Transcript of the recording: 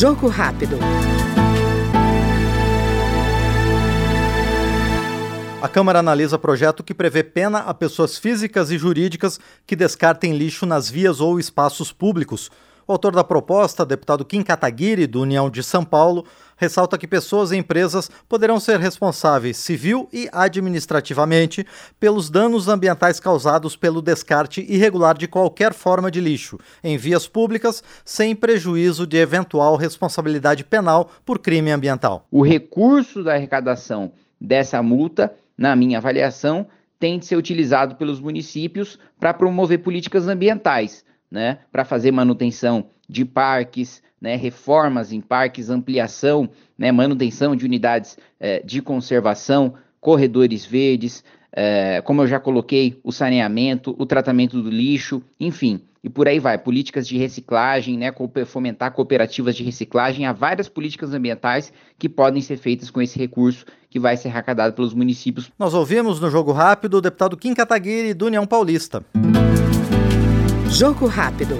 Jogo rápido. A Câmara analisa projeto que prevê pena a pessoas físicas e jurídicas que descartem lixo nas vias ou espaços públicos. O autor da proposta, deputado Kim Kataguiri, do União de São Paulo, ressalta que pessoas e empresas poderão ser responsáveis civil e administrativamente pelos danos ambientais causados pelo descarte irregular de qualquer forma de lixo em vias públicas, sem prejuízo de eventual responsabilidade penal por crime ambiental. O recurso da arrecadação dessa multa na minha avaliação, tem de ser utilizado pelos municípios para promover políticas ambientais, né, para fazer manutenção de parques, né, reformas em parques, ampliação, né, manutenção de unidades eh, de conservação, corredores verdes, eh, como eu já coloquei, o saneamento, o tratamento do lixo, enfim, e por aí vai, políticas de reciclagem, né, fomentar cooperativas de reciclagem, há várias políticas ambientais que podem ser feitas com esse recurso que vai ser arrecadado pelos municípios. Nós ouvimos no Jogo Rápido o deputado Kim Kataguiri, do União Paulista. Jogo Rápido.